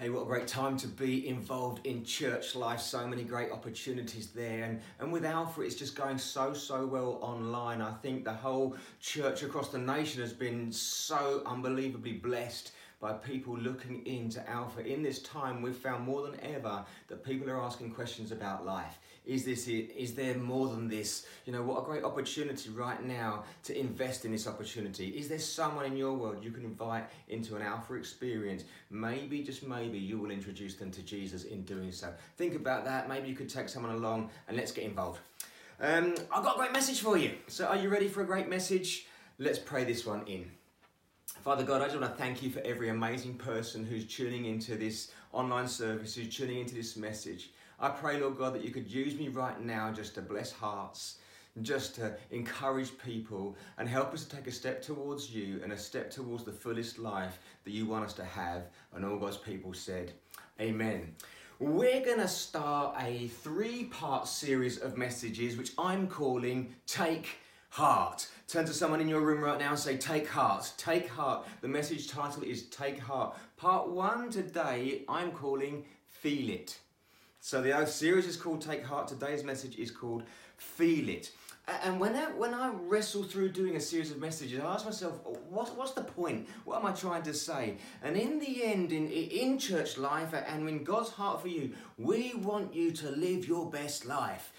Hey, what a great time to be involved in church life. So many great opportunities there. And, and with Alpha, it's just going so, so well online. I think the whole church across the nation has been so unbelievably blessed by people looking into Alpha. In this time, we've found more than ever that people are asking questions about life. Is this it? Is there more than this? You know, what a great opportunity right now to invest in this opportunity. Is there someone in your world you can invite into an Alpha experience? Maybe, just maybe, you will introduce them to Jesus in doing so. Think about that. Maybe you could take someone along and let's get involved. Um, I've got a great message for you. So, are you ready for a great message? Let's pray this one in. Father God, I just want to thank you for every amazing person who's tuning into this online service, who's tuning into this message. I pray, Lord God, that you could use me right now just to bless hearts, just to encourage people and help us to take a step towards you and a step towards the fullest life that you want us to have. And all God's people said, Amen. We're going to start a three part series of messages which I'm calling Take Heart. Turn to someone in your room right now and say, Take heart. Take heart. The message title is Take Heart. Part one today, I'm calling Feel It. So the series is called Take Heart. Today's message is called Feel It. And when I, when I wrestle through doing a series of messages, I ask myself, what, what's the point? What am I trying to say? And in the end, in, in church life and in God's heart for you, we want you to live your best life.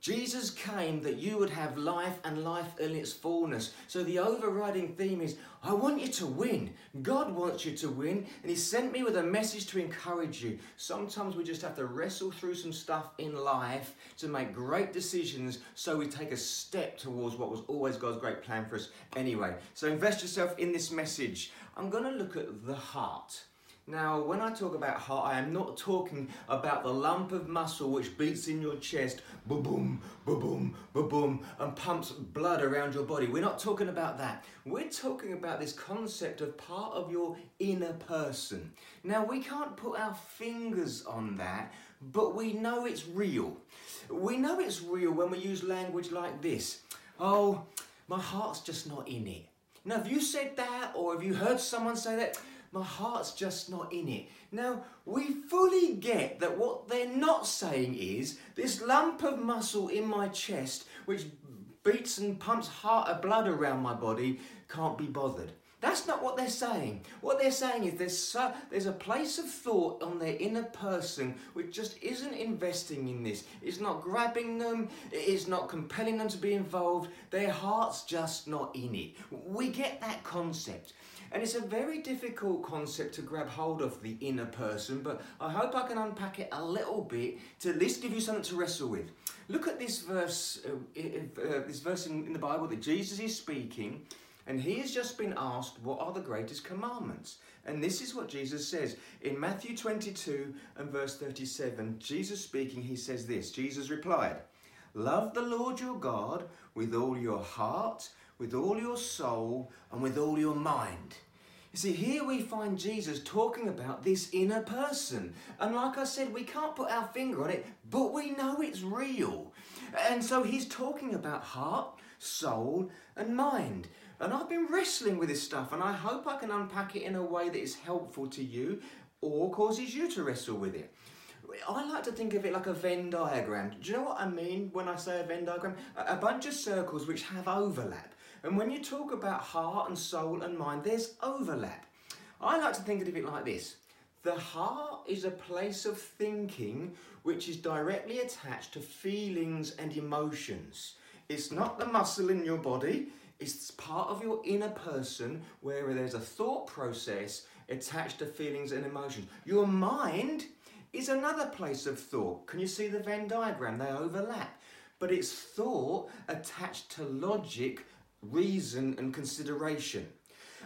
Jesus came that you would have life and life in its fullness. So the overriding theme is I want you to win. God wants you to win, and He sent me with a message to encourage you. Sometimes we just have to wrestle through some stuff in life to make great decisions so we take a step towards what was always God's great plan for us anyway. So invest yourself in this message. I'm going to look at the heart. Now, when I talk about heart, I am not talking about the lump of muscle which beats in your chest, boom, boom, boom, boom, boom, and pumps blood around your body. We're not talking about that. We're talking about this concept of part of your inner person. Now, we can't put our fingers on that, but we know it's real. We know it's real when we use language like this. Oh, my heart's just not in it. Now, have you said that, or have you heard someone say that? My heart's just not in it. Now, we fully get that what they're not saying is this lump of muscle in my chest, which beats and pumps heart blood around my body, can't be bothered. That's not what they're saying. What they're saying is there's, so, there's a place of thought on their inner person which just isn't investing in this. It's not grabbing them, it's not compelling them to be involved. Their heart's just not in it. We get that concept. And it's a very difficult concept to grab hold of the inner person, but I hope I can unpack it a little bit to at least give you something to wrestle with. Look at this verse, uh, uh, this verse in, in the Bible that Jesus is speaking, and he has just been asked, What are the greatest commandments? And this is what Jesus says. In Matthew 22 and verse 37, Jesus speaking, he says this Jesus replied, Love the Lord your God with all your heart with all your soul and with all your mind. You see, here we find Jesus talking about this inner person. And like I said, we can't put our finger on it, but we know it's real. And so he's talking about heart, soul, and mind. And I've been wrestling with this stuff, and I hope I can unpack it in a way that is helpful to you or causes you to wrestle with it. I like to think of it like a Venn diagram. Do you know what I mean when I say a Venn diagram? A bunch of circles which have overlap. And when you talk about heart and soul and mind, there's overlap. I like to think of it like this the heart is a place of thinking which is directly attached to feelings and emotions. It's not the muscle in your body, it's part of your inner person where there's a thought process attached to feelings and emotions. Your mind is another place of thought. Can you see the Venn diagram? They overlap. But it's thought attached to logic reason and consideration.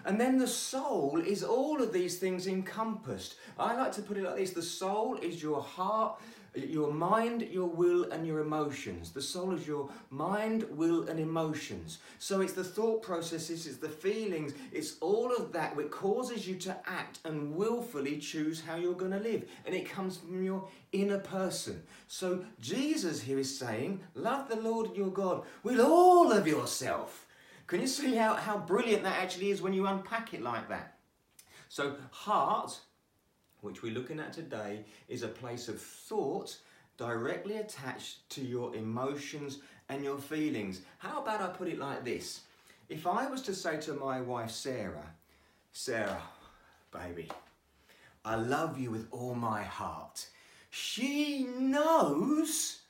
And then the soul is all of these things encompassed. I like to put it like this the soul is your heart, your mind, your will, and your emotions. The soul is your mind, will, and emotions. So it's the thought processes, it's the feelings, it's all of that which causes you to act and willfully choose how you're going to live. And it comes from your inner person. So Jesus here is saying, Love the Lord your God with all of yourself can you see how, how brilliant that actually is when you unpack it like that? So, heart, which we're looking at today, is a place of thought directly attached to your emotions and your feelings. How about I put it like this? If I was to say to my wife Sarah, Sarah, baby, I love you with all my heart, she knows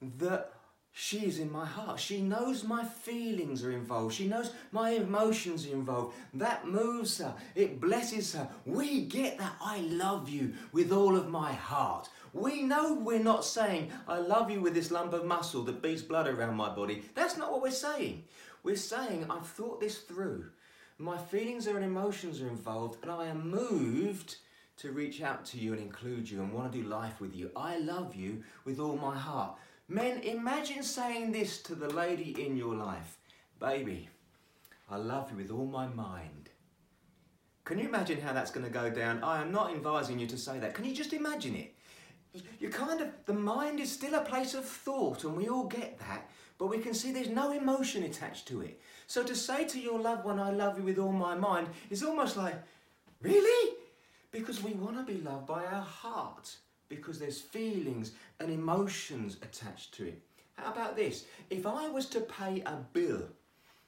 that she's in my heart. She knows my feelings are involved. She knows my emotions are involved. That moves her. It blesses her. We get that I love you with all of my heart. We know we're not saying, I love you with this lump of muscle that beats blood around my body. That's not what we're saying. We're saying, I've thought this through. My feelings and emotions are involved, and I am moved to reach out to you and include you and want to do life with you. I love you with all my heart. Men, imagine saying this to the lady in your life Baby, I love you with all my mind. Can you imagine how that's going to go down? I am not advising you to say that. Can you just imagine it? You kind of, the mind is still a place of thought, and we all get that, but we can see there's no emotion attached to it. So to say to your loved one, I love you with all my mind, is almost like, really? Because we want to be loved by our heart because there's feelings and emotions attached to it. How about this? If I was to pay a bill,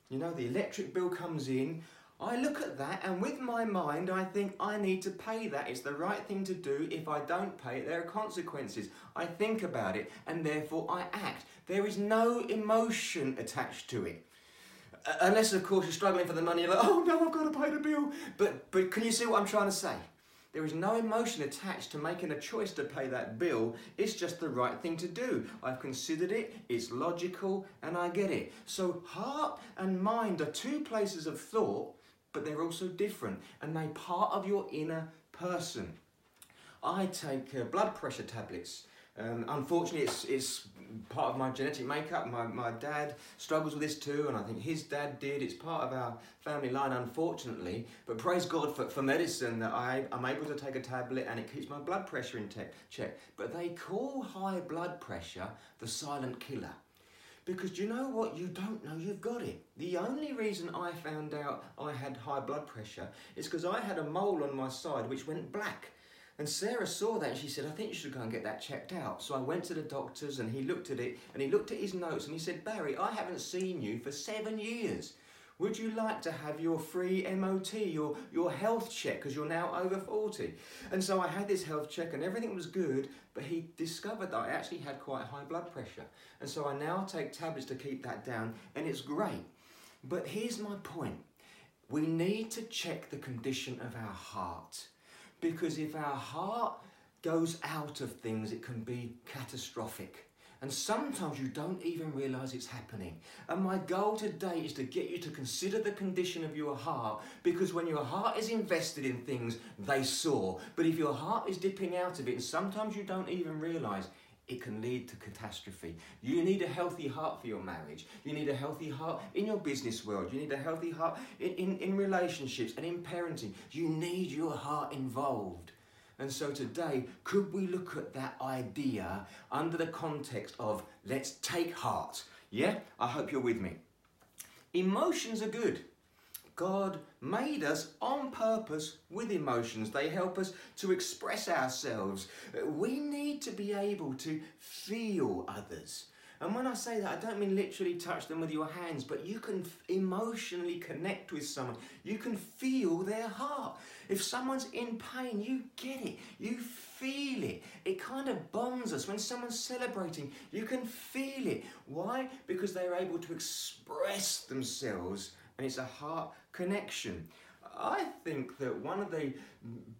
you know, the electric bill comes in, I look at that and with my mind I think I need to pay that. It's the right thing to do. If I don't pay it, there are consequences. I think about it and therefore I act. There is no emotion attached to it. Uh, unless, of course, you're struggling for the money, you're like, oh no, I've got to pay the bill. But, but can you see what I'm trying to say? There is no emotion attached to making a choice to pay that bill. It's just the right thing to do. I've considered it, it's logical, and I get it. So, heart and mind are two places of thought, but they're also different, and they're part of your inner person. I take uh, blood pressure tablets. Um, unfortunately, it's, it's part of my genetic makeup. My, my dad struggles with this too, and I think his dad did. It's part of our family line, unfortunately. But praise God for, for medicine that I, I'm able to take a tablet and it keeps my blood pressure in check. But they call high blood pressure the silent killer. Because you know what? You don't know you've got it. The only reason I found out I had high blood pressure is because I had a mole on my side which went black. And Sarah saw that and she said, I think you should go and get that checked out. So I went to the doctors and he looked at it and he looked at his notes and he said, Barry, I haven't seen you for seven years. Would you like to have your free MOT, your, your health check, because you're now over 40? And so I had this health check and everything was good, but he discovered that I actually had quite high blood pressure. And so I now take tablets to keep that down, and it's great. But here's my point we need to check the condition of our heart. Because if our heart goes out of things, it can be catastrophic. And sometimes you don't even realize it's happening. And my goal today is to get you to consider the condition of your heart because when your heart is invested in things, they soar. But if your heart is dipping out of it, and sometimes you don't even realize, it can lead to catastrophe. You need a healthy heart for your marriage. You need a healthy heart in your business world. You need a healthy heart in, in, in relationships and in parenting. You need your heart involved. And so today, could we look at that idea under the context of let's take heart? Yeah? I hope you're with me. Emotions are good. God made us on purpose with emotions. They help us to express ourselves. We need to be able to feel others. And when I say that, I don't mean literally touch them with your hands, but you can emotionally connect with someone. You can feel their heart. If someone's in pain, you get it. You feel it. It kind of bonds us. When someone's celebrating, you can feel it. Why? Because they're able to express themselves, and it's a heart connection. I think that one of the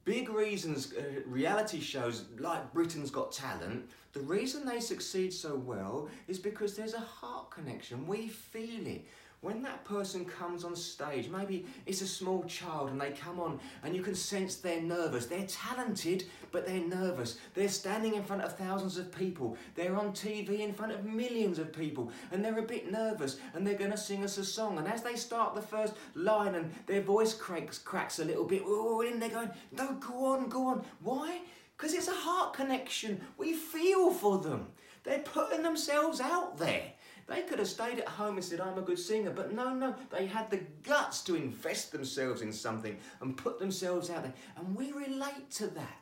big reasons uh, reality shows like Britain's Got Talent, the reason they succeed so well is because there's a heart connection. We feel it when that person comes on stage, maybe it's a small child and they come on and you can sense they're nervous. They're talented, but they're nervous. They're standing in front of thousands of people. They're on TV in front of millions of people and they're a bit nervous and they're going to sing us a song. And as they start the first line and their voice cracks, cracks a little bit, oh, and they're going, no, go on, go on. Why? Because it's a heart connection. We feel for them. They're putting themselves out there. They could have stayed at home and said, I'm a good singer, but no, no, they had the guts to invest themselves in something and put themselves out there. And we relate to that.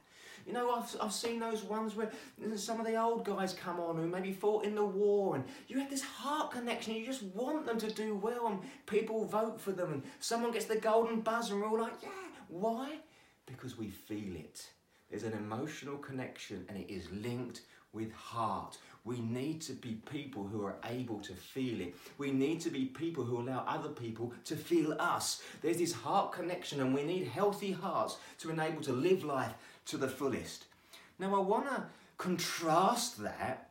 You know, I've, I've seen those ones where some of the old guys come on who maybe fought in the war and you have this heart connection. You just want them to do well and people vote for them and someone gets the golden buzz and we're all like, yeah. Why? Because we feel it. There's an emotional connection and it is linked with heart. We need to be people who are able to feel it. We need to be people who allow other people to feel us. There's this heart connection, and we need healthy hearts to enable to live life to the fullest. Now, I want to contrast that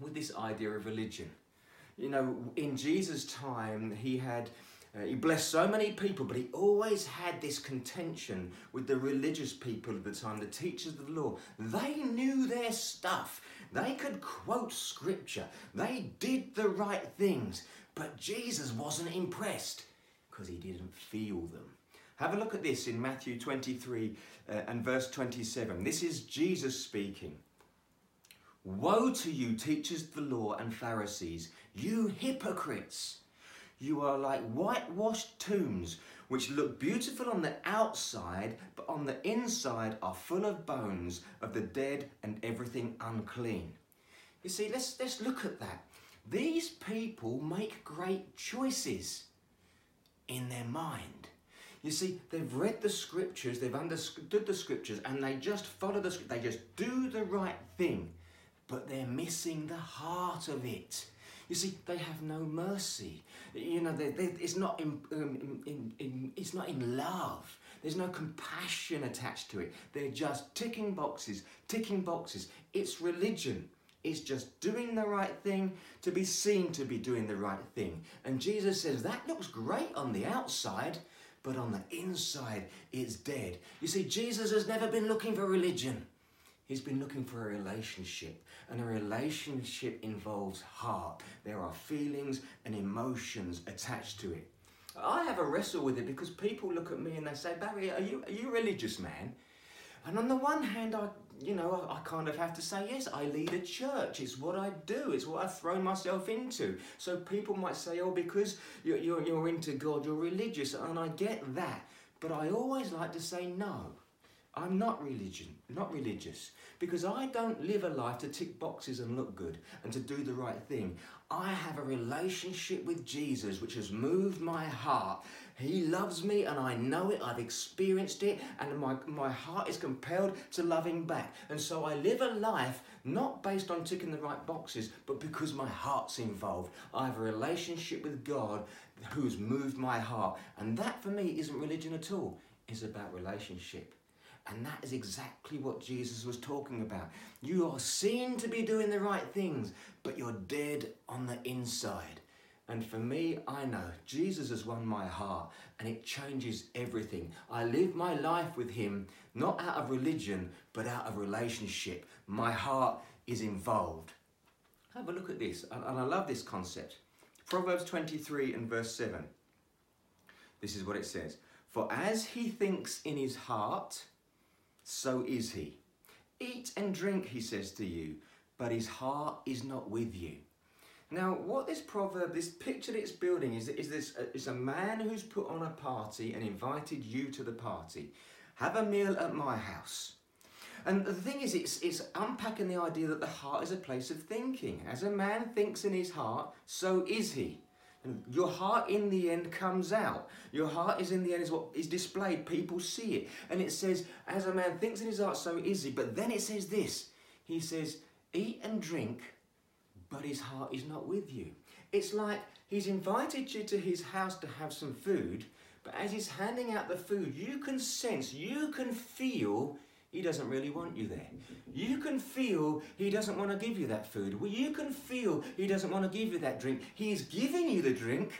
with this idea of religion. You know, in Jesus' time, he had uh, he blessed so many people, but he always had this contention with the religious people of the time, the teachers of the law. They knew their stuff. They could quote scripture. They did the right things. But Jesus wasn't impressed because he didn't feel them. Have a look at this in Matthew 23 uh, and verse 27. This is Jesus speaking. Woe to you, teachers of the law and Pharisees, you hypocrites! You are like whitewashed tombs, which look beautiful on the outside, but on the inside are full of bones of the dead and everything unclean. You see, let's, let's look at that. These people make great choices in their mind. You see, they've read the scriptures, they've understood the scriptures, and they just follow the scriptures. They just do the right thing, but they're missing the heart of it. You see, they have no mercy. You know, they, they, it's not in, um, in, in, it's not in love. There's no compassion attached to it. They're just ticking boxes, ticking boxes. It's religion. It's just doing the right thing to be seen to be doing the right thing. And Jesus says that looks great on the outside, but on the inside, it's dead. You see, Jesus has never been looking for religion. He's been looking for a relationship, and a relationship involves heart. There are feelings and emotions attached to it. I have a wrestle with it because people look at me and they say, Barry, are you, are you a religious man? And on the one hand, I, you know, I, I, kind of have to say, yes, I lead a church. It's what I do. It's what I've thrown myself into. So people might say, oh, because you're, you're, you're into God, you're religious. And I get that. But I always like to say no. I'm not religion, not religious, because I don't live a life to tick boxes and look good and to do the right thing. I have a relationship with Jesus which has moved my heart. He loves me and I know it, I've experienced it, and my, my heart is compelled to love him back. And so I live a life not based on ticking the right boxes, but because my heart's involved. I have a relationship with God who's moved my heart. And that for me isn't religion at all, it's about relationship. And that is exactly what Jesus was talking about. You are seen to be doing the right things, but you're dead on the inside. And for me, I know Jesus has won my heart and it changes everything. I live my life with Him not out of religion, but out of relationship. My heart is involved. Have a look at this, and I love this concept. Proverbs 23 and verse 7. This is what it says For as he thinks in his heart, so is he. Eat and drink, he says to you, but his heart is not with you. Now, what this proverb, this picture that it's building is, is this uh, is a man who's put on a party and invited you to the party. Have a meal at my house. And the thing is, it's, it's unpacking the idea that the heart is a place of thinking. As a man thinks in his heart, so is he. Your heart in the end comes out. Your heart is in the end is what is displayed. People see it. And it says, as a man thinks in his heart, so is he. But then it says this. He says, eat and drink, but his heart is not with you. It's like he's invited you to his house to have some food, but as he's handing out the food, you can sense, you can feel he doesn't really want you there. You can feel he doesn't want to give you that food. You can feel he doesn't want to give you that drink. He's giving you the drink,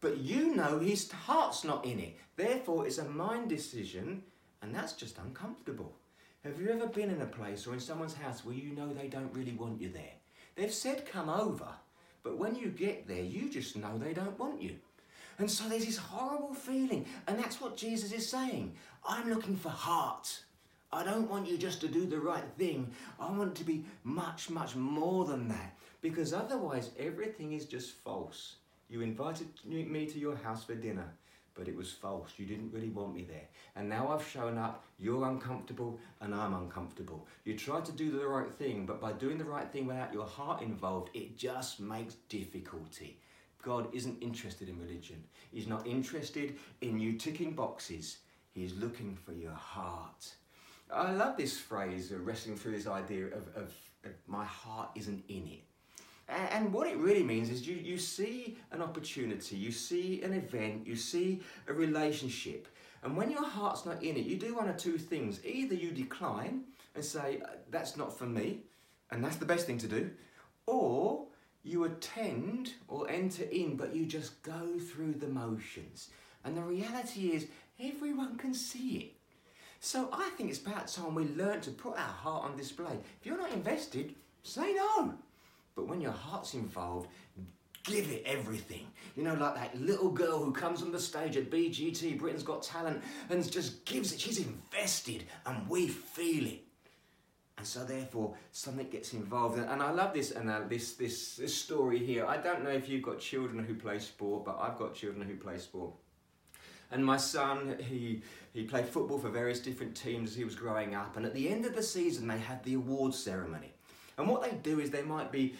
but you know his heart's not in it. Therefore, it's a mind decision, and that's just uncomfortable. Have you ever been in a place or in someone's house where you know they don't really want you there? They've said come over, but when you get there, you just know they don't want you. And so there's this horrible feeling, and that's what Jesus is saying. I'm looking for heart. I don't want you just to do the right thing. I want to be much, much more than that. Because otherwise, everything is just false. You invited me to your house for dinner, but it was false. You didn't really want me there. And now I've shown up, you're uncomfortable, and I'm uncomfortable. You tried to do the right thing, but by doing the right thing without your heart involved, it just makes difficulty. God isn't interested in religion. He's not interested in you ticking boxes. He's looking for your heart. I love this phrase, uh, wrestling through this idea of, of, of my heart isn't in it. And what it really means is you, you see an opportunity, you see an event, you see a relationship. And when your heart's not in it, you do one of two things. Either you decline and say, uh, that's not for me, and that's the best thing to do, or you attend or enter in, but you just go through the motions. And the reality is, everyone can see it. So I think it's about time we learn to put our heart on display. If you're not invested, say no. But when your heart's involved, give it everything. You know, like that little girl who comes on the stage at BGT, Britain's Got Talent, and just gives it. She's invested, and we feel it. And so, therefore, something gets involved. And I love this and uh, this, this this story here. I don't know if you've got children who play sport, but I've got children who play sport. And my son, he he played football for various different teams as he was growing up. And at the end of the season, they had the awards ceremony. And what they do is there might be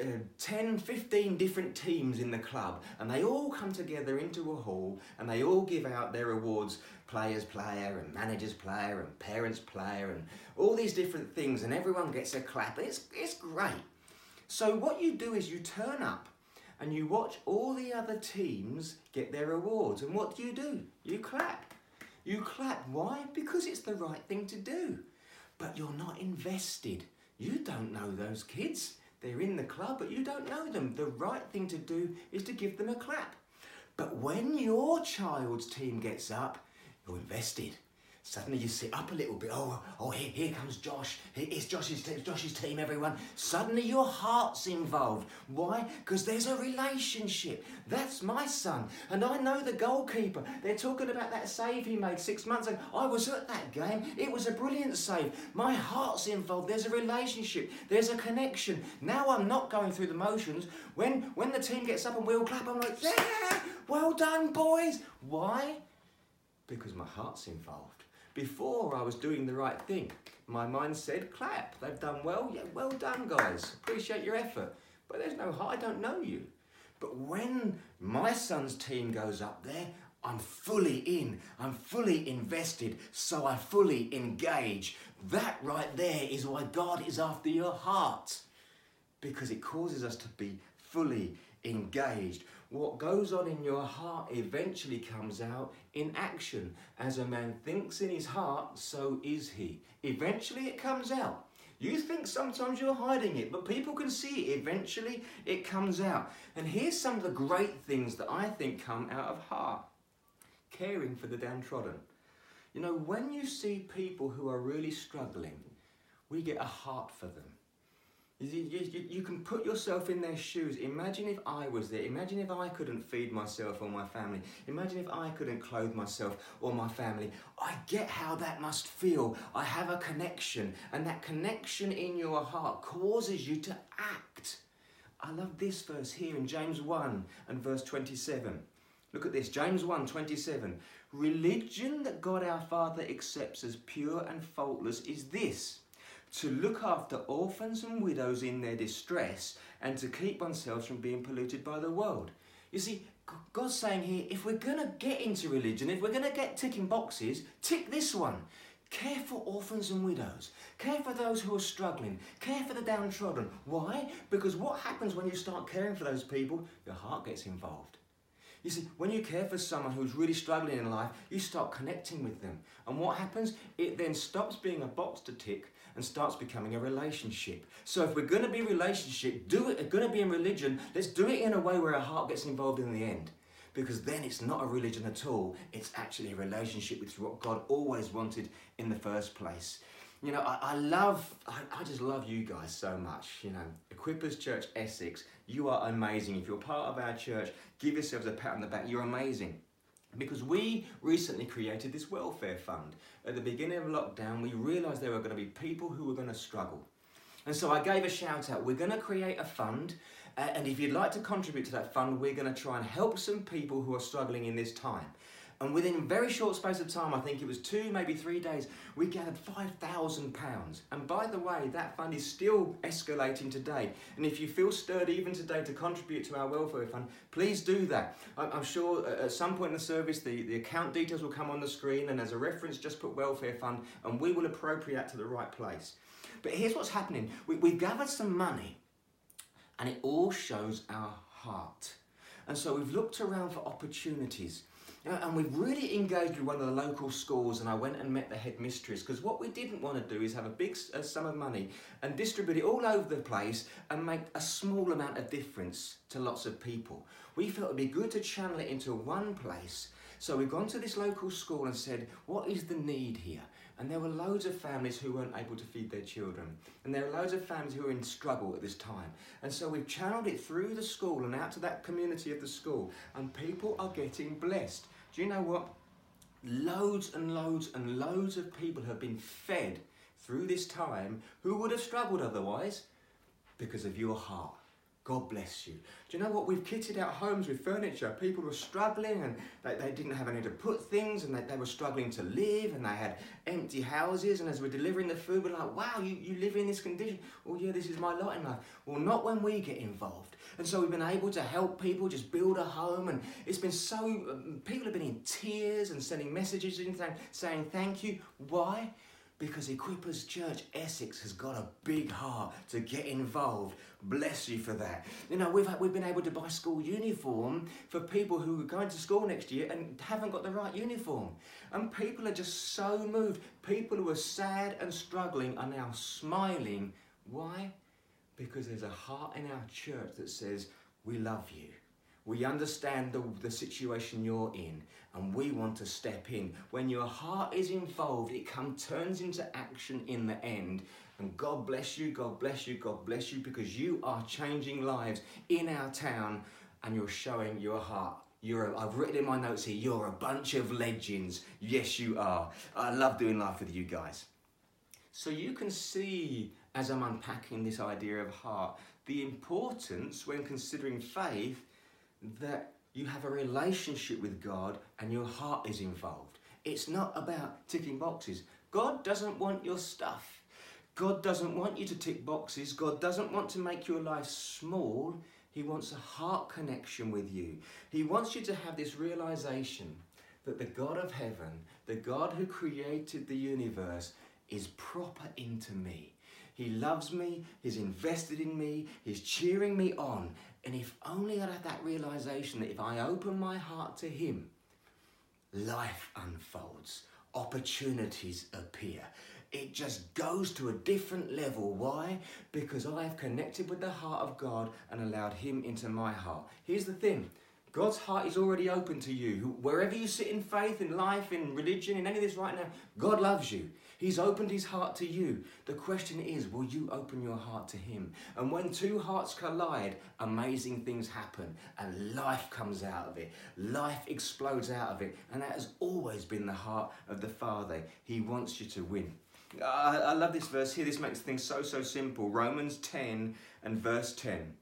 uh, 10, 15 different teams in the club, and they all come together into a hall and they all give out their awards players player and managers player and parents player and all these different things, and everyone gets a clap. It's, it's great. So, what you do is you turn up and you watch all the other teams get their awards, and what do you do? You clap. You clap. Why? Because it's the right thing to do. But you're not invested. You don't know those kids. They're in the club, but you don't know them. The right thing to do is to give them a clap. But when your child's team gets up, you're invested. Suddenly you sit up a little bit. Oh, oh, here, here comes Josh. It's Josh's team, Josh's team, everyone. Suddenly your heart's involved. Why? Because there's a relationship. That's my son. And I know the goalkeeper. They're talking about that save he made six months ago. I was at that game. It was a brilliant save. My heart's involved. There's a relationship. There's a connection. Now I'm not going through the motions. When when the team gets up and we all clap, I'm like, yeah, well done, boys. Why? Because my heart's involved. Before I was doing the right thing. My mind said, clap, they've done well. Yeah, well done, guys. Appreciate your effort. But there's no, heart, I don't know you. But when my son's team goes up there, I'm fully in, I'm fully invested, so I fully engage. That right there is why God is after your heart. Because it causes us to be fully engaged what goes on in your heart eventually comes out in action. As a man thinks in his heart, so is he. Eventually it comes out. You think sometimes you're hiding it, but people can see it. Eventually it comes out. And here's some of the great things that I think come out of heart caring for the downtrodden. You know, when you see people who are really struggling, we get a heart for them. You, you, you, can put yourself in their shoes. Imagine if I was there. Imagine if I couldn't feed myself or my family. Imagine if I couldn't clothe myself or my family. I get how that must feel. I have a connection, and that connection in your heart causes you to act. I love this verse here in James 1 and verse 27. Look at this James 1 27. Religion that God our Father accepts as pure and faultless is this to look after orphans and widows in their distress, and to keep oneself from being polluted by the world. You see, God's saying here if we're going to get into religion, if we're going to get ticking boxes, tick this one. Care for orphans and widows. Care for those who are struggling. Care for the downtrodden. Why? Because what happens when you start caring for those people? Your heart gets involved. You see, when you care for someone who's really struggling in life, you start connecting with them. And what happens? It then stops being a box to tick and starts becoming a relationship. So if we're going to be relationship, do it. Going to be in religion. Let's do it in a way where our heart gets involved in the end, because then it's not a religion at all. It's actually a relationship with what God always wanted in the first place. You know, I, I love, I, I just love you guys so much. You know, Equippers Church Essex, you are amazing. If you're part of our church, give yourselves a pat on the back. You're amazing because we recently created this welfare fund. At the beginning of lockdown, we realised there were going to be people who were going to struggle. And so I gave a shout out. We're going to create a fund, and if you'd like to contribute to that fund, we're going to try and help some people who are struggling in this time. And within a very short space of time, I think it was two, maybe three days, we gathered £5,000. And by the way, that fund is still escalating today. And if you feel stirred even today to contribute to our welfare fund, please do that. I'm sure uh, at some point in the service, the, the account details will come on the screen. And as a reference, just put welfare fund and we will appropriate to the right place. But here's what's happening we, we've gathered some money and it all shows our heart. And so we've looked around for opportunities. And we've really engaged with one of the local schools, and I went and met the headmistress because what we didn't want to do is have a big sum of money and distribute it all over the place and make a small amount of difference to lots of people. We felt it'd be good to channel it into one place. So we've gone to this local school and said, What is the need here? And there were loads of families who weren't able to feed their children. And there are loads of families who are in struggle at this time. And so we've channeled it through the school and out to that community of the school. And people are getting blessed. Do you know what? Loads and loads and loads of people have been fed through this time who would have struggled otherwise because of your heart. God bless you. Do you know what? We've kitted out homes with furniture. People were struggling and they, they didn't have anywhere to put things and they, they were struggling to live and they had empty houses. And as we're delivering the food, we're like, wow, you, you live in this condition. Well, yeah, this is my lot in life. Well, not when we get involved. And so we've been able to help people just build a home. And it's been so, um, people have been in tears and sending messages in saying thank you. Why? Because Equippers Church Essex has got a big heart to get involved. Bless you for that. You know, we've, we've been able to buy school uniform for people who are going to school next year and haven't got the right uniform. And people are just so moved. People who are sad and struggling are now smiling. Why? Because there's a heart in our church that says, We love you. We understand the, the situation you're in and we want to step in. When your heart is involved, it come, turns into action in the end. And God bless you, God bless you, God bless you because you are changing lives in our town and you're showing your heart. You're a, I've written in my notes here, you're a bunch of legends. Yes, you are. I love doing life with you guys. So you can see as I'm unpacking this idea of heart, the importance when considering faith that you have a relationship with God and your heart is involved. It's not about ticking boxes. God doesn't want your stuff. God doesn't want you to tick boxes. God doesn't want to make your life small. He wants a heart connection with you. He wants you to have this realization that the God of heaven, the God who created the universe, is proper into me. He loves me, He's invested in me, He's cheering me on, and if only I'd had that realization that if I open my heart to Him, life unfolds, opportunities appear. It just goes to a different level. Why? Because I've connected with the heart of God and allowed Him into my heart. Here's the thing God's heart is already open to you. Wherever you sit in faith, in life, in religion, in any of this right now, God loves you. He's opened his heart to you. The question is, will you open your heart to him? And when two hearts collide, amazing things happen and life comes out of it. Life explodes out of it. And that has always been the heart of the Father. He wants you to win. I, I love this verse here. This makes things so, so simple. Romans 10 and verse 10.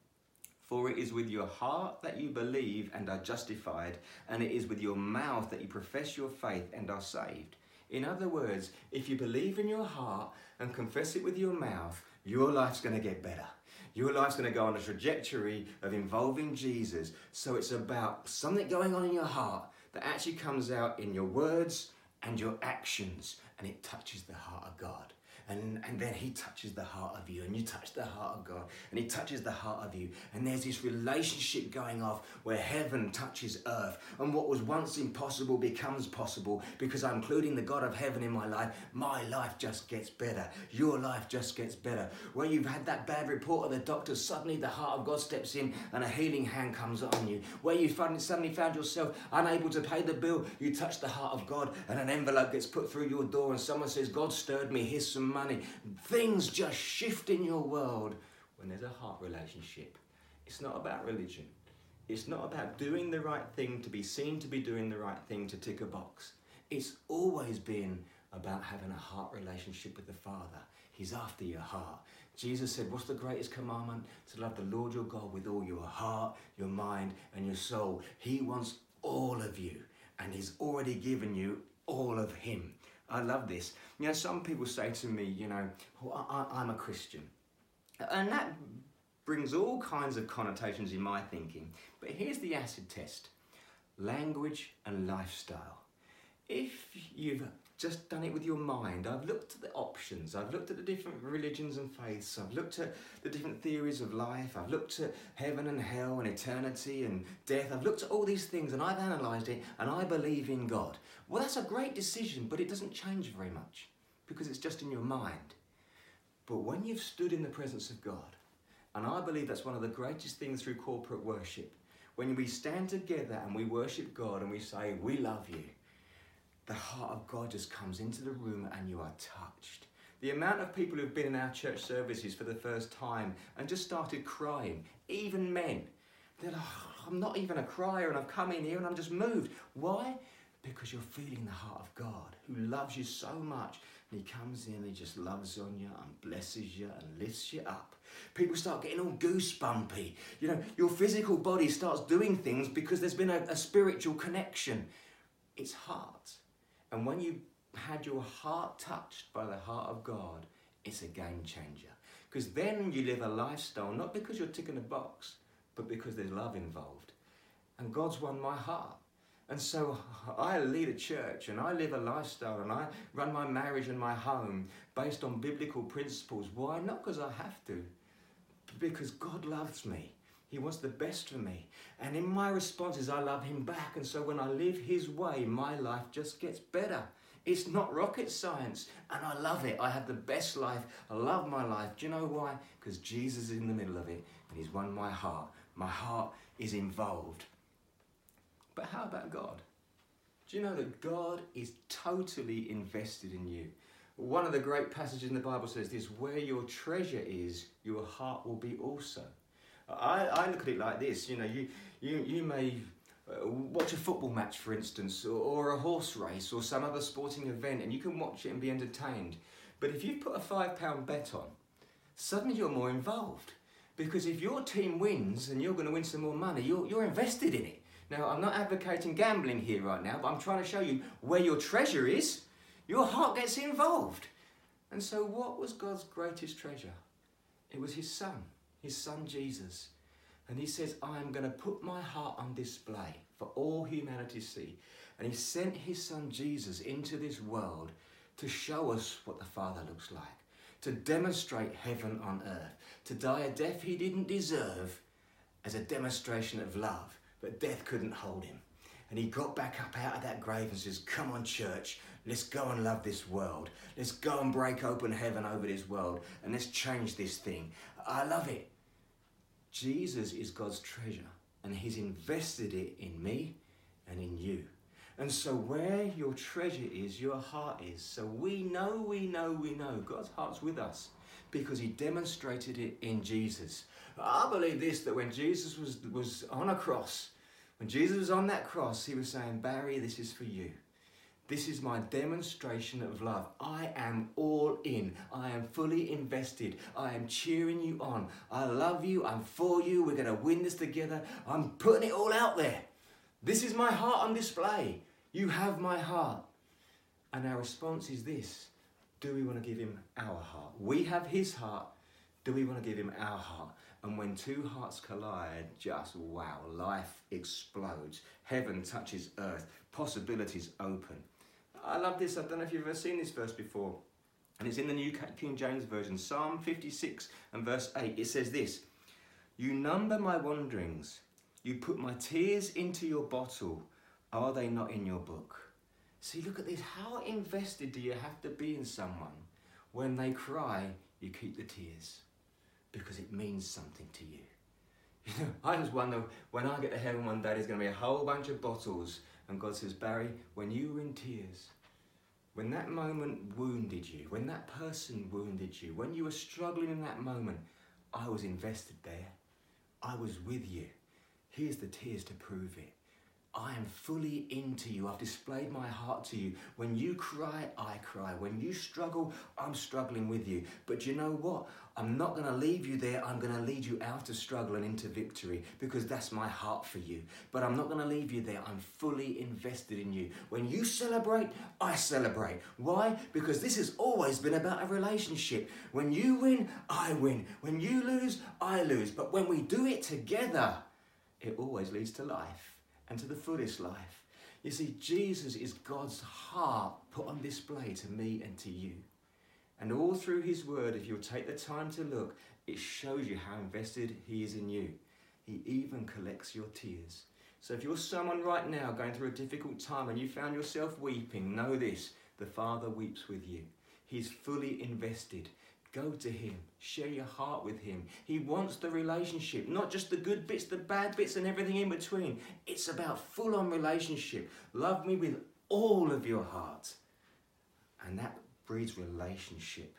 For it is with your heart that you believe and are justified, and it is with your mouth that you profess your faith and are saved. In other words, if you believe in your heart and confess it with your mouth, your life's going to get better. Your life's going to go on a trajectory of involving Jesus. So it's about something going on in your heart that actually comes out in your words and your actions, and it touches the heart of God. And, and then he touches the heart of you, and you touch the heart of God, and he touches the heart of you. And there's this relationship going off where heaven touches earth, and what was once impossible becomes possible because I'm including the God of heaven in my life. My life just gets better. Your life just gets better. When you've had that bad report of the doctor, suddenly the heart of God steps in and a healing hand comes on you. Where you suddenly found yourself unable to pay the bill, you touch the heart of God, and an envelope gets put through your door, and someone says, God stirred me, here's some money. Things just shift in your world when there's a heart relationship. It's not about religion. It's not about doing the right thing to be seen to be doing the right thing to tick a box. It's always been about having a heart relationship with the Father. He's after your heart. Jesus said, What's the greatest commandment? To love the Lord your God with all your heart, your mind, and your soul. He wants all of you. and He's already given you all of Him. I love this. You know, some people say to me, you know, oh, well, I, I'm a Christian. And that brings all kinds of connotations in my thinking. But here's the acid test language and lifestyle. If you've just done it with your mind. I've looked at the options. I've looked at the different religions and faiths. I've looked at the different theories of life. I've looked at heaven and hell and eternity and death. I've looked at all these things and I've analysed it and I believe in God. Well, that's a great decision, but it doesn't change very much because it's just in your mind. But when you've stood in the presence of God, and I believe that's one of the greatest things through corporate worship, when we stand together and we worship God and we say, We love you the heart of God just comes into the room and you are touched. The amount of people who've been in our church services for the first time and just started crying, even men, they're like, oh, I'm not even a crier and I've come in here and I'm just moved. Why? Because you're feeling the heart of God who loves you so much. And He comes in, and He just loves on you and blesses you and lifts you up. People start getting all goosebumpy. You know, your physical body starts doing things because there's been a, a spiritual connection. It's heart. And when you had your heart touched by the heart of God, it's a game changer. Because then you live a lifestyle, not because you're ticking a box, but because there's love involved. And God's won my heart. And so I lead a church and I live a lifestyle and I run my marriage and my home based on biblical principles. Why? Not because I have to, but because God loves me. He wants the best for me. And in my responses, I love Him back. And so when I live His way, my life just gets better. It's not rocket science. And I love it. I have the best life. I love my life. Do you know why? Because Jesus is in the middle of it and He's won my heart. My heart is involved. But how about God? Do you know that God is totally invested in you? One of the great passages in the Bible says this where your treasure is, your heart will be also. I, I look at it like this you know, you, you, you may uh, watch a football match, for instance, or, or, a horse race, or some other sporting event, and you can watch it and be entertained. But if you put a five pound bet on, suddenly you're more involved. Because if your team wins and you're going to win some more money, you're, you're invested in it. Now, I'm not advocating gambling here right now, but I'm trying to show you where your treasure is, your heart gets involved. And so, what was God's greatest treasure? It was His Son his son Jesus. And he says, I am going to put my heart on display for all humanity to see. And he sent his son Jesus into this world to show us what the Father looks like, to demonstrate heaven on earth, to die a death he didn't deserve as a demonstration of love, but death couldn't hold him. And he got back up out of that grave and says, Come on, church, let's go and love this world. Let's go and break open heaven over this world and let's change this thing. I love it. Jesus is God's treasure, and He's invested it in me and in you. And so, where your treasure is, your heart is. So, we know, we know, we know God's heart's with us because He demonstrated it in Jesus. I believe this that when Jesus was, was on a cross, when Jesus was on that cross, He was saying, Barry, this is for you. This is my demonstration of love. I am all in. I am fully invested. I am cheering you on. I love you. I'm for you. We're going to win this together. I'm putting it all out there. This is my heart on display. You have my heart. And our response is this Do we want to give him our heart? We have his heart. Do we want to give him our heart? And when two hearts collide, just wow, life explodes. Heaven touches earth. Possibilities open. I love this. I don't know if you've ever seen this verse before. And it's in the New King James Version, Psalm 56 and verse 8. It says this You number my wanderings, you put my tears into your bottle. Are they not in your book? See, look at this. How invested do you have to be in someone? When they cry, you keep the tears because it means something to you. You know, I just wonder when I get to heaven one day, there's going to be a whole bunch of bottles and God says, Barry, when you were in tears, when that moment wounded you, when that person wounded you, when you were struggling in that moment, I was invested there. I was with you. Here's the tears to prove it. I am fully into you. I've displayed my heart to you. When you cry, I cry. When you struggle, I'm struggling with you. But you know what? I'm not going to leave you there. I'm going to lead you out of struggle and into victory because that's my heart for you. But I'm not going to leave you there. I'm fully invested in you. When you celebrate, I celebrate. Why? Because this has always been about a relationship. When you win, I win. When you lose, I lose. But when we do it together, it always leads to life and to the fullest life. You see, Jesus is God's heart put on display to me and to you. And all through his word, if you'll take the time to look, it shows you how invested he is in you. He even collects your tears. So if you're someone right now going through a difficult time and you found yourself weeping, know this the Father weeps with you. He's fully invested. Go to Him. Share your heart with Him. He wants the relationship, not just the good bits, the bad bits, and everything in between. It's about full on relationship. Love me with all of your heart. And that breeds relationship.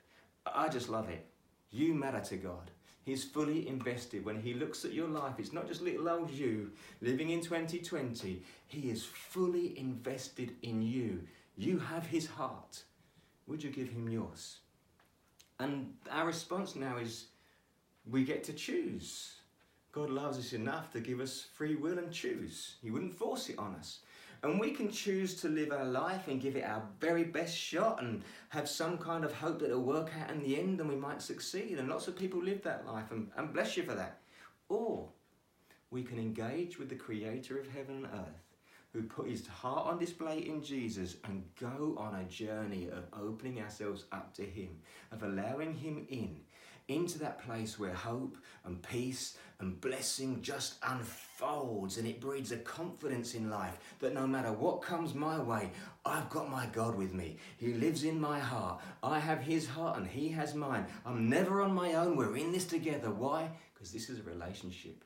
I just love it. You matter to God. He's fully invested. When He looks at your life, it's not just little old you living in 2020. He is fully invested in you. You have His heart. Would you give Him yours? And our response now is we get to choose. God loves us enough to give us free will and choose. He wouldn't force it on us. And we can choose to live our life and give it our very best shot and have some kind of hope that it'll work out in the end and we might succeed. And lots of people live that life, and, and bless you for that. Or we can engage with the Creator of heaven and earth who put his heart on display in Jesus and go on a journey of opening ourselves up to him, of allowing him in, into that place where hope and peace and blessing just unfolds and it breeds a confidence in life that no matter what comes my way, I've got my God with me. He lives in my heart. I have his heart and he has mine. I'm never on my own. We're in this together. Why? Because this is a relationship.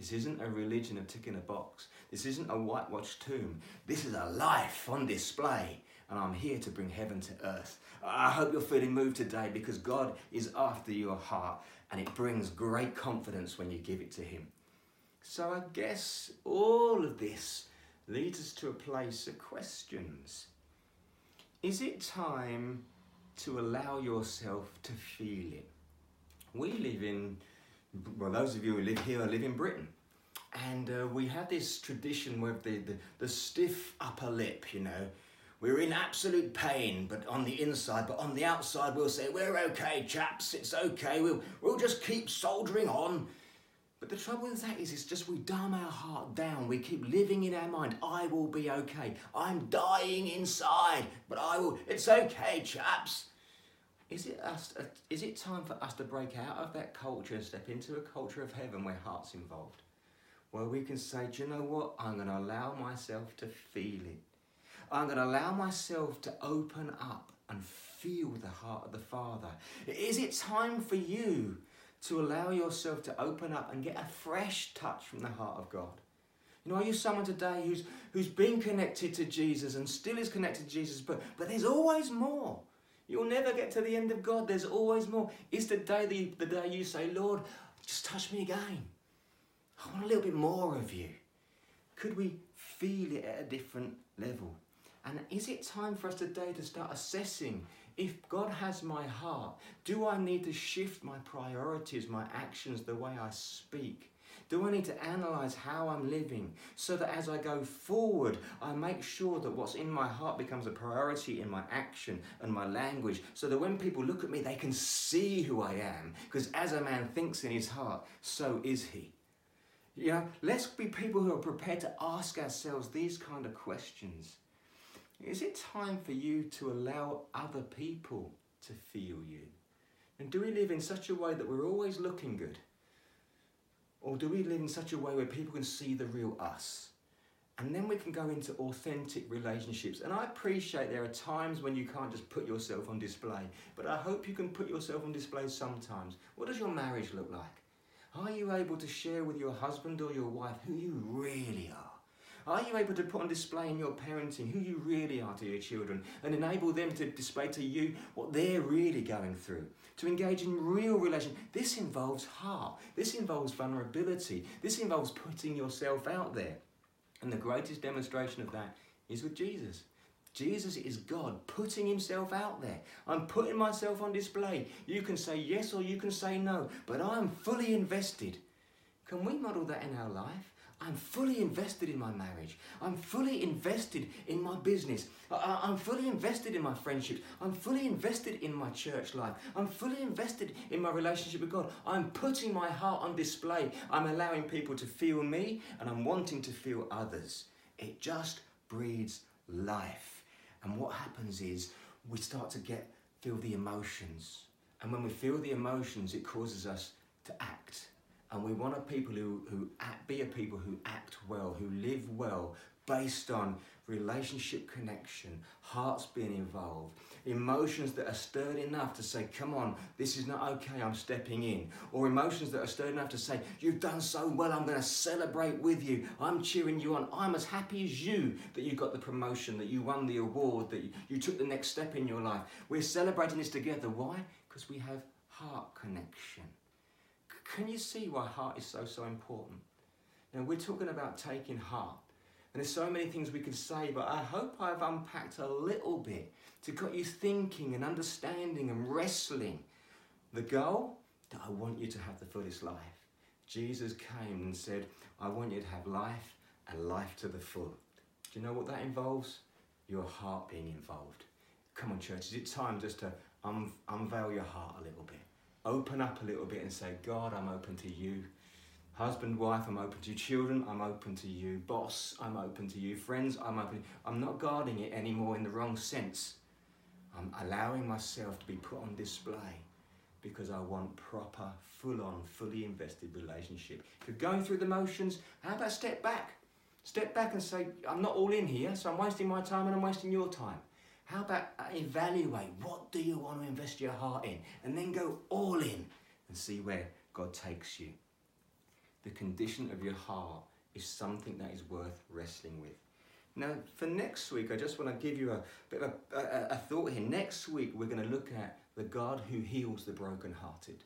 This isn't a religion of ticking a box. This isn't a whitewashed tomb. This is a life on display. And I'm here to bring heaven to earth. I hope you're feeling moved today because God is after your heart and it brings great confidence when you give it to Him. So I guess all of this leads us to a place of questions. Is it time to allow yourself to feel it? We live in well, those of you who live here live in Britain. And uh, we have this tradition with the, the, the stiff upper lip, you know. We're in absolute pain, but on the inside, but on the outside, we'll say, We're okay, chaps, it's okay, we'll, we'll just keep soldiering on. But the trouble with that is, it's just we dumb our heart down. We keep living in our mind, I will be okay. I'm dying inside, but I will, it's okay, chaps. Is it us? Uh, is it time for us to break out of that culture and step into a culture of heaven where heart's involved, where we can say, "Do you know what? I'm going to allow myself to feel it. I'm going to allow myself to open up and feel the heart of the Father." Is it time for you to allow yourself to open up and get a fresh touch from the heart of God? You know, are you someone today who's who's been connected to Jesus and still is connected to Jesus, but but there's always more. You'll never get to the end of God. There's always more. It's the day the, the day you say, Lord, just touch me again. I want a little bit more of you. Could we feel it at a different level? And is it time for us today to start assessing if God has my heart? Do I need to shift my priorities, my actions, the way I speak? Do I need to analyze how I'm living so that as I go forward, I make sure that what's in my heart becomes a priority in my action and my language so that when people look at me, they can see who I am? Because as a man thinks in his heart, so is he. You know, let's be people who are prepared to ask ourselves these kind of questions. Is it time for you to allow other people to feel you? And do we live in such a way that we're always looking good? Or do we live in such a way where people can see the real us? And then we can go into authentic relationships. And I appreciate there are times when you can't just put yourself on display, but I hope you can put yourself on display sometimes. What does your marriage look like? Are you able to share with your husband or your wife who you really are? Are you able to put on display in your parenting who you really are to your children and enable them to display to you what they're really going through? To engage in real relation. This involves heart. This involves vulnerability. This involves putting yourself out there. And the greatest demonstration of that is with Jesus. Jesus is God putting himself out there. I'm putting myself on display. You can say yes or you can say no, but I'm fully invested. Can we model that in our life? I'm fully invested in my marriage. I'm fully invested in my business. I, am fully invested in my friendships. I'm fully invested in my church life. I'm fully invested in my relationship with God. I'm putting my heart on display. I'm allowing people to feel me and I'm wanting to feel others. It just breeds life. And what happens is we start to get feel the emotions. And when we feel the emotions, it causes us to act. And we want a people who, who act, be a people who act well, who live well, based on relationship connection, hearts being involved, emotions that are stirred enough to say, Come on, this is not okay, I'm stepping in. Or emotions that are stirred enough to say, You've done so well, I'm going to celebrate with you, I'm cheering you on, I'm as happy as you that you got the promotion, that you won the award, that you, you took the next step in your life. We're celebrating this together. Why? Because we have heart connection. Can you see why heart is so, so important? Now, we're talking about taking heart. And there's so many things we could say, but I hope I've unpacked a little bit to get you thinking and understanding and wrestling. The goal that I want you to have the fullest life. Jesus came and said, I want you to have life and life to the full. Do you know what that involves? Your heart being involved. Come on, church, is it time just to un- unveil your heart a little bit? Open up a little bit and say, God, I'm open to you. Husband, wife, I'm open to you. Children, I'm open to you. Boss, I'm open to you. Friends, I'm open. I'm not guarding it anymore in the wrong sense. I'm allowing myself to be put on display because I want proper, full on, fully invested relationship. If you're going through the motions, how about step back? Step back and say, I'm not all in here, so I'm wasting my time and I'm wasting your time. How about evaluate what do you want to invest your heart in and then go all in and see where God takes you. The condition of your heart is something that is worth wrestling with. Now, for next week, I just want to give you a bit of a, a, a thought here. Next week, we're going to look at the God who heals the brokenhearted.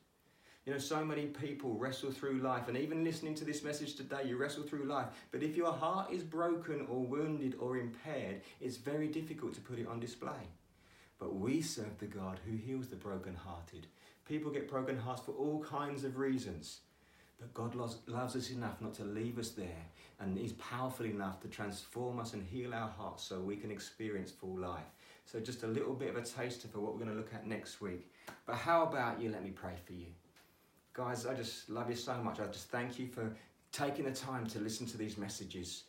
You know, so many people wrestle through life, and even listening to this message today, you wrestle through life. But if your heart is broken or wounded or impaired, it's very difficult to put it on display. But we serve the God who heals the brokenhearted. People get broken hearts for all kinds of reasons. But God loves, loves us enough not to leave us there, and He's powerful enough to transform us and heal our hearts so we can experience full life. So, just a little bit of a taster for what we're going to look at next week. But how about you let me pray for you? Guys, I just love you so much. I just thank you for taking the time to listen to these messages.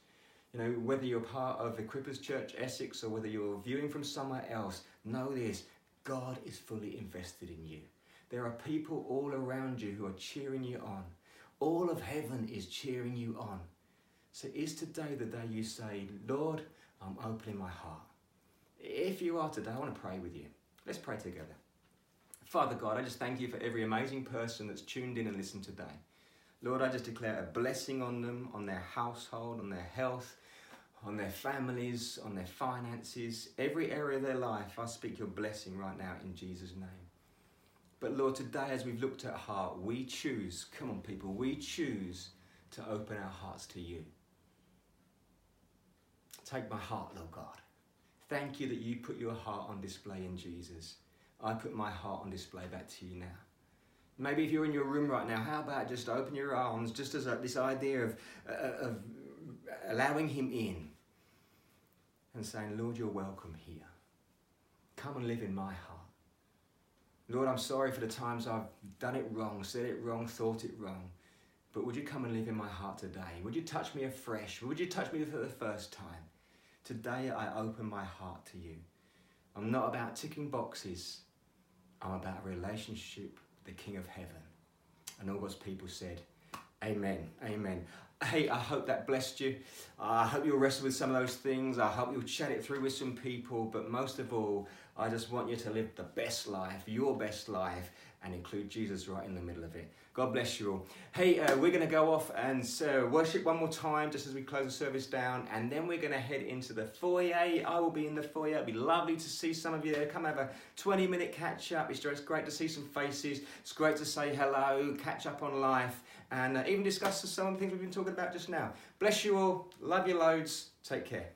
You know, whether you're part of Equippers Church Essex or whether you're viewing from somewhere else, know this God is fully invested in you. There are people all around you who are cheering you on. All of heaven is cheering you on. So, is today the day you say, Lord, I'm opening my heart? If you are today, I want to pray with you. Let's pray together. Father God, I just thank you for every amazing person that's tuned in and listened today. Lord, I just declare a blessing on them, on their household, on their health, on their families, on their finances, every area of their life. I speak your blessing right now in Jesus' name. But Lord, today as we've looked at heart, we choose, come on people, we choose to open our hearts to you. Take my heart, Lord God. Thank you that you put your heart on display in Jesus. I put my heart on display back to you now. Maybe if you're in your room right now, how about just open your arms, just as a, this idea of, uh, of allowing Him in and saying, Lord, you're welcome here. Come and live in my heart. Lord, I'm sorry for the times I've done it wrong, said it wrong, thought it wrong. But would you come and live in my heart today? Would you touch me afresh? Would you touch me for the first time? Today I open my heart to you. I'm not about ticking boxes. I'm about relationship with the King of Heaven. And all God's people said, Amen. Amen. Hey, I hope that blessed you. I hope you'll wrestle with some of those things. I hope you'll chat it through with some people. But most of all, I just want you to live the best life, your best life, and include Jesus right in the middle of it. God bless you all. Hey, uh, we're going to go off and uh, worship one more time just as we close the service down, and then we're going to head into the foyer. I will be in the foyer. It'll be lovely to see some of you there. Come have a 20 minute catch up. It's just great to see some faces. It's great to say hello, catch up on life, and uh, even discuss some of the things we've been talking about just now. Bless you all. Love you loads. Take care.